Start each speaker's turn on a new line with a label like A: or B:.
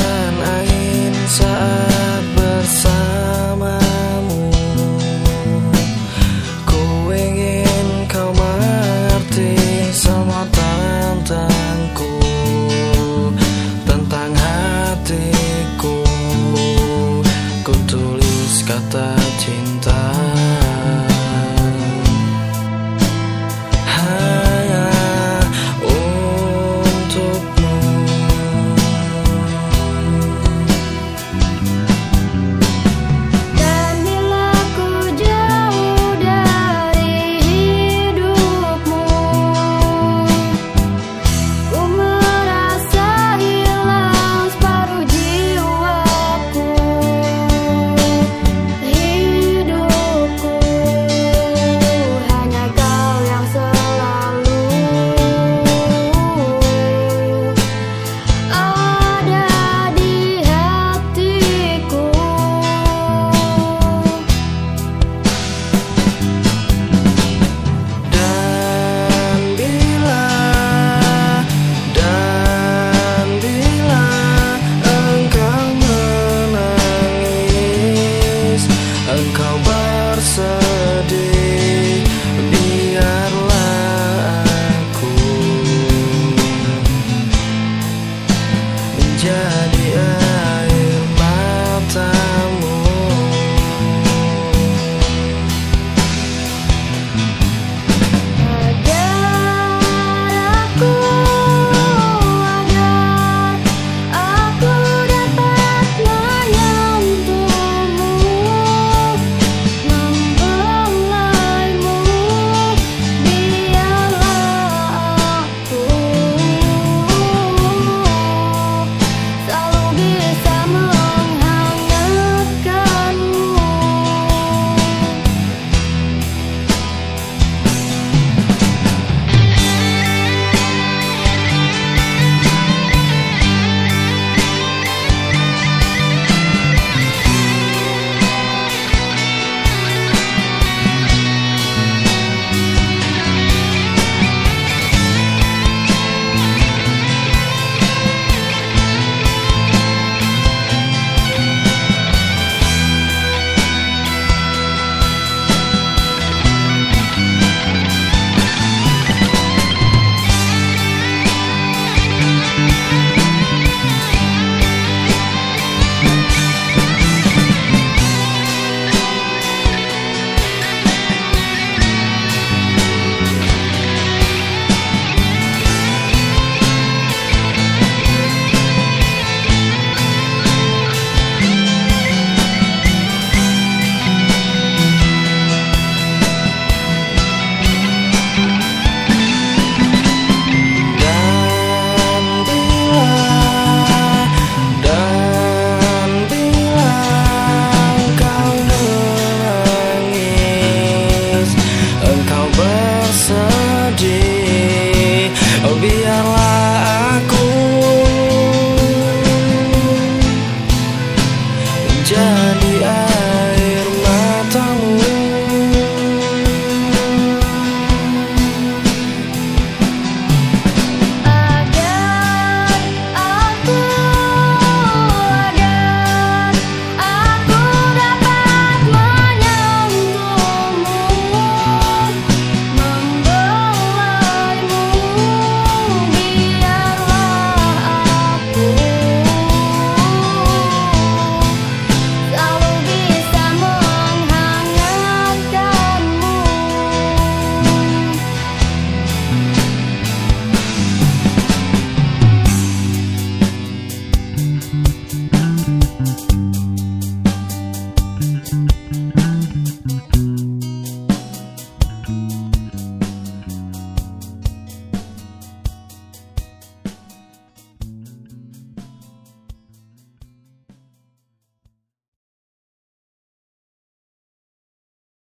A: time menjadi